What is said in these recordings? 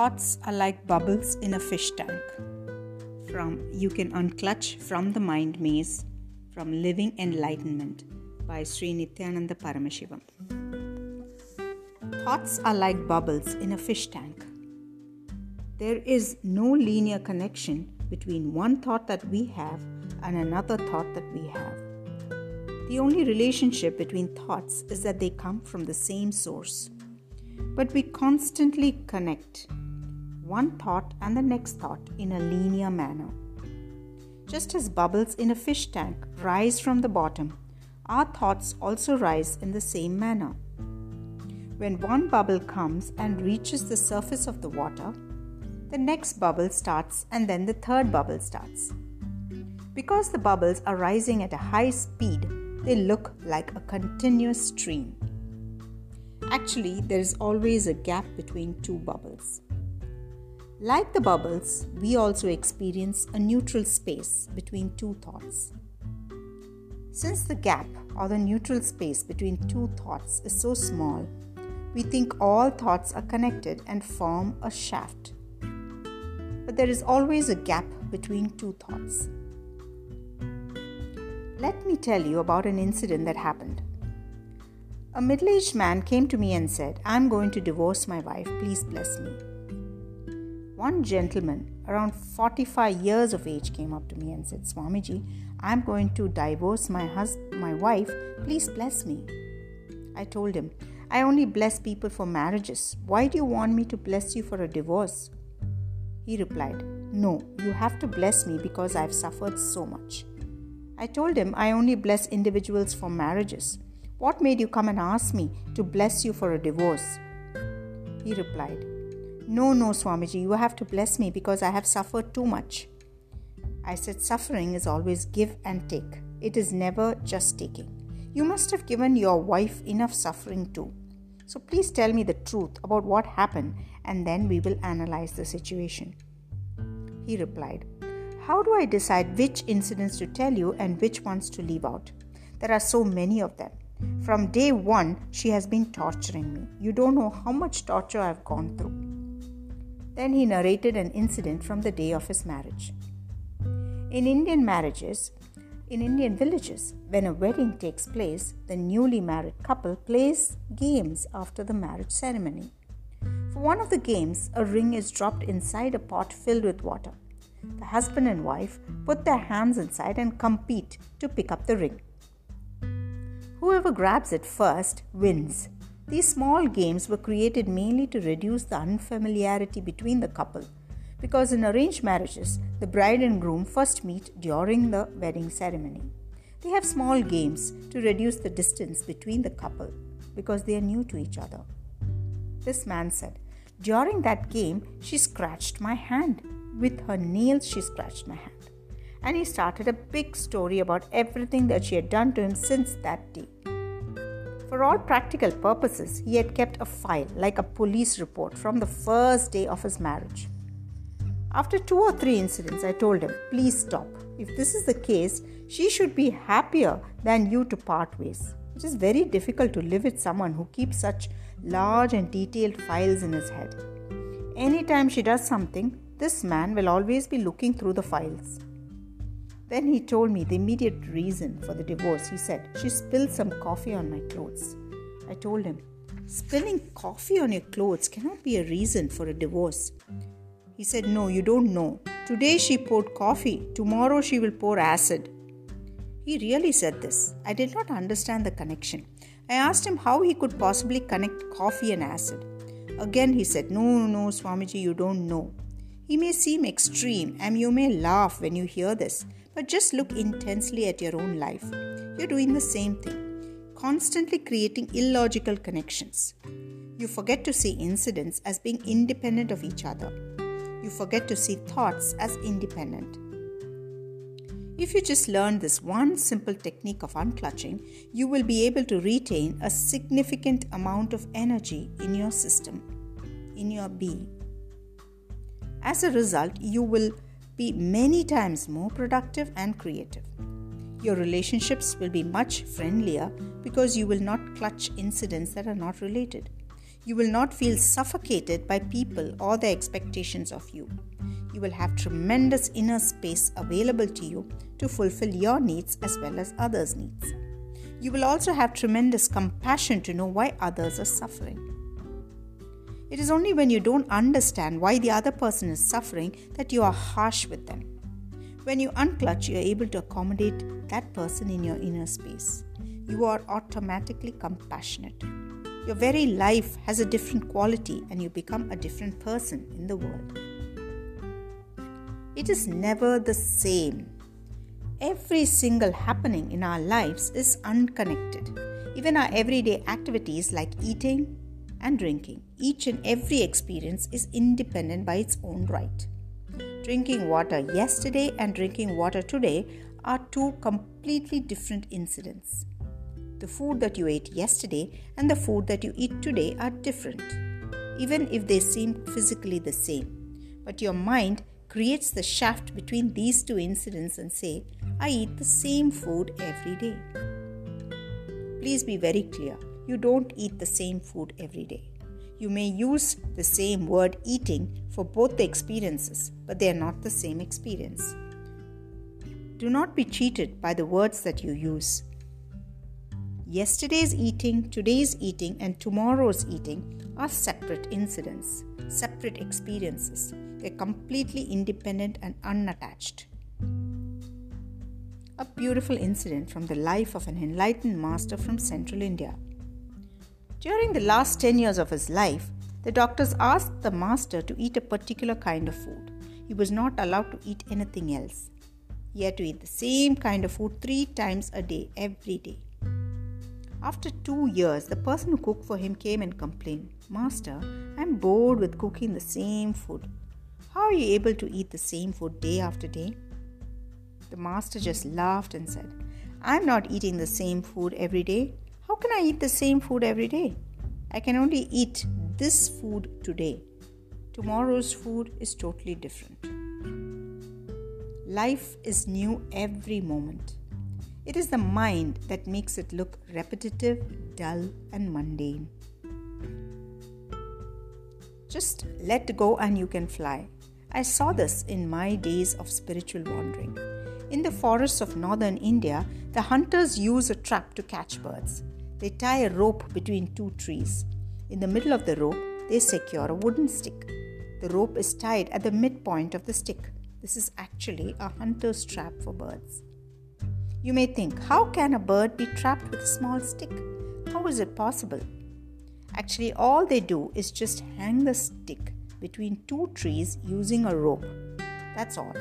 Thoughts are like bubbles in a fish tank. From You Can Unclutch from the Mind Maze from Living Enlightenment by Sri Nityananda Paramashivam. Thoughts are like bubbles in a fish tank. There is no linear connection between one thought that we have and another thought that we have. The only relationship between thoughts is that they come from the same source. But we constantly connect one thought and the next thought in a linear manner. Just as bubbles in a fish tank rise from the bottom, our thoughts also rise in the same manner. When one bubble comes and reaches the surface of the water, the next bubble starts and then the third bubble starts. Because the bubbles are rising at a high speed, they look like a continuous stream. Actually, there is always a gap between two bubbles. Like the bubbles, we also experience a neutral space between two thoughts. Since the gap or the neutral space between two thoughts is so small, we think all thoughts are connected and form a shaft. But there is always a gap between two thoughts. Let me tell you about an incident that happened. A middle aged man came to me and said, I'm going to divorce my wife, please bless me. One gentleman, around 45 years of age, came up to me and said, Swamiji, I'm going to divorce my my wife. Please bless me. I told him, I only bless people for marriages. Why do you want me to bless you for a divorce? He replied, No, you have to bless me because I've suffered so much. I told him I only bless individuals for marriages. What made you come and ask me to bless you for a divorce? He replied, no, no, Swamiji, you have to bless me because I have suffered too much. I said, Suffering is always give and take, it is never just taking. You must have given your wife enough suffering too. So please tell me the truth about what happened and then we will analyze the situation. He replied, How do I decide which incidents to tell you and which ones to leave out? There are so many of them. From day one, she has been torturing me. You don't know how much torture I've gone through. Then he narrated an incident from the day of his marriage. In Indian marriages, in Indian villages, when a wedding takes place, the newly married couple plays games after the marriage ceremony. For one of the games, a ring is dropped inside a pot filled with water. The husband and wife put their hands inside and compete to pick up the ring. Whoever grabs it first wins. These small games were created mainly to reduce the unfamiliarity between the couple because in arranged marriages, the bride and groom first meet during the wedding ceremony. They have small games to reduce the distance between the couple because they are new to each other. This man said, During that game, she scratched my hand. With her nails, she scratched my hand. And he started a big story about everything that she had done to him since that day. For all practical purposes, he had kept a file like a police report from the first day of his marriage. After two or three incidents, I told him, please stop. If this is the case, she should be happier than you to part ways. It is very difficult to live with someone who keeps such large and detailed files in his head. Anytime she does something, this man will always be looking through the files. Then he told me the immediate reason for the divorce. He said, She spilled some coffee on my clothes. I told him, Spilling coffee on your clothes cannot be a reason for a divorce. He said, No, you don't know. Today she poured coffee, tomorrow she will pour acid. He really said this. I did not understand the connection. I asked him how he could possibly connect coffee and acid. Again, he said, No, no, Swamiji, you don't know. He may seem extreme and you may laugh when you hear this, but just look intensely at your own life. You're doing the same thing, constantly creating illogical connections. You forget to see incidents as being independent of each other. You forget to see thoughts as independent. If you just learn this one simple technique of unclutching, you will be able to retain a significant amount of energy in your system, in your being. As a result, you will be many times more productive and creative. Your relationships will be much friendlier because you will not clutch incidents that are not related. You will not feel suffocated by people or their expectations of you. You will have tremendous inner space available to you to fulfill your needs as well as others' needs. You will also have tremendous compassion to know why others are suffering. It is only when you don't understand why the other person is suffering that you are harsh with them. When you unclutch, you are able to accommodate that person in your inner space. You are automatically compassionate. Your very life has a different quality and you become a different person in the world. It is never the same. Every single happening in our lives is unconnected. Even our everyday activities like eating, and drinking. Each and every experience is independent by its own right. Drinking water yesterday and drinking water today are two completely different incidents. The food that you ate yesterday and the food that you eat today are different, even if they seem physically the same. But your mind creates the shaft between these two incidents and say, I eat the same food every day. Please be very clear you don't eat the same food every day. You may use the same word eating for both the experiences, but they are not the same experience. Do not be cheated by the words that you use. Yesterday's eating, today's eating, and tomorrow's eating are separate incidents, separate experiences. They're completely independent and unattached. A beautiful incident from the life of an enlightened master from central India. During the last 10 years of his life, the doctors asked the master to eat a particular kind of food. He was not allowed to eat anything else. He had to eat the same kind of food three times a day, every day. After two years, the person who cooked for him came and complained, Master, I'm bored with cooking the same food. How are you able to eat the same food day after day? The master just laughed and said, I'm not eating the same food every day. Can I eat the same food every day? I can only eat this food today. Tomorrow's food is totally different. Life is new every moment. It is the mind that makes it look repetitive, dull, and mundane. Just let go and you can fly. I saw this in my days of spiritual wandering. In the forests of northern India, the hunters use a trap to catch birds. They tie a rope between two trees. In the middle of the rope, they secure a wooden stick. The rope is tied at the midpoint of the stick. This is actually a hunter's trap for birds. You may think, how can a bird be trapped with a small stick? How is it possible? Actually, all they do is just hang the stick between two trees using a rope. That's all.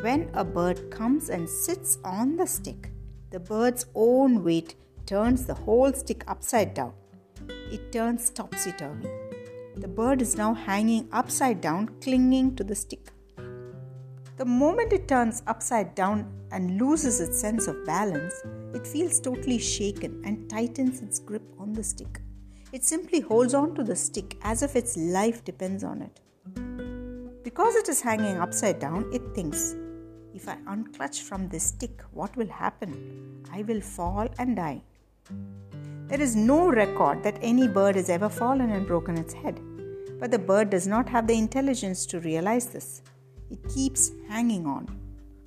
When a bird comes and sits on the stick, the bird's own weight turns the whole stick upside down. It turns topsy turvy. The bird is now hanging upside down, clinging to the stick. The moment it turns upside down and loses its sense of balance, it feels totally shaken and tightens its grip on the stick. It simply holds on to the stick as if its life depends on it. Because it is hanging upside down, it thinks, if I unclutch from this stick, what will happen? I will fall and die. There is no record that any bird has ever fallen and broken its head, but the bird does not have the intelligence to realize this. It keeps hanging on.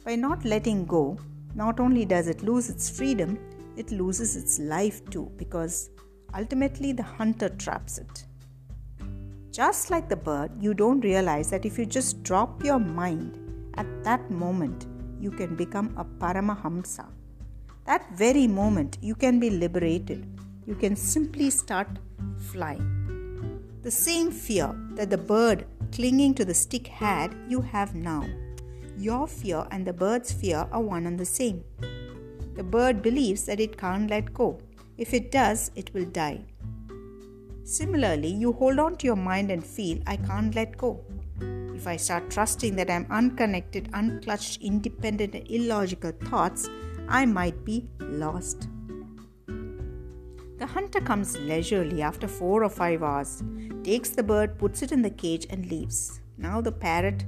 By not letting go, not only does it lose its freedom, it loses its life too because ultimately the hunter traps it. Just like the bird, you don't realize that if you just drop your mind at that moment, you can become a Paramahamsa that very moment, you can be liberated. You can simply start flying. The same fear that the bird clinging to the stick had, you have now. Your fear and the bird's fear are one and the same. The bird believes that it can't let go. If it does, it will die. Similarly, you hold on to your mind and feel, I can't let go. If I start trusting that I'm unconnected, unclutched, independent, and illogical thoughts, I might be lost. The hunter comes leisurely after four or five hours, takes the bird, puts it in the cage, and leaves. Now the parrot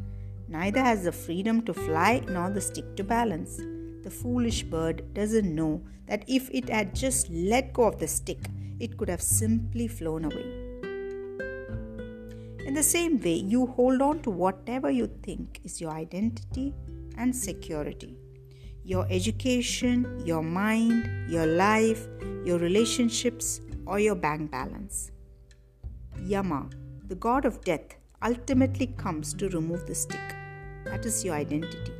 neither has the freedom to fly nor the stick to balance. The foolish bird doesn't know that if it had just let go of the stick, it could have simply flown away. In the same way, you hold on to whatever you think is your identity and security. Your education, your mind, your life, your relationships, or your bank balance. Yama, the god of death, ultimately comes to remove the stick. That is your identity.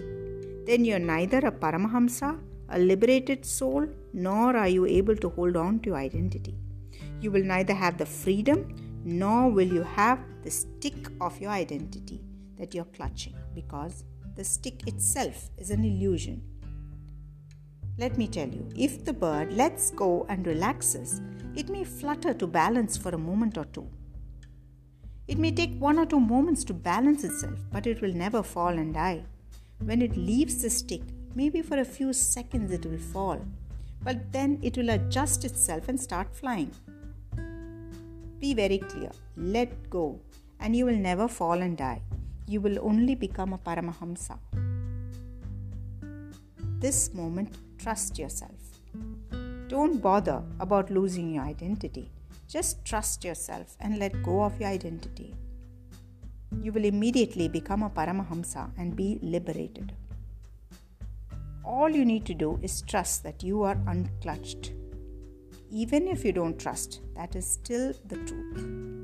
Then you're neither a Paramahamsa, a liberated soul, nor are you able to hold on to your identity. You will neither have the freedom nor will you have the stick of your identity that you're clutching because the stick itself is an illusion. Let me tell you, if the bird lets go and relaxes, it may flutter to balance for a moment or two. It may take one or two moments to balance itself, but it will never fall and die. When it leaves the stick, maybe for a few seconds it will fall, but then it will adjust itself and start flying. Be very clear, let go, and you will never fall and die. You will only become a Paramahamsa. This moment, trust yourself. Don't bother about losing your identity. Just trust yourself and let go of your identity. You will immediately become a Paramahamsa and be liberated. All you need to do is trust that you are unclutched even if you don't trust, that is still the truth.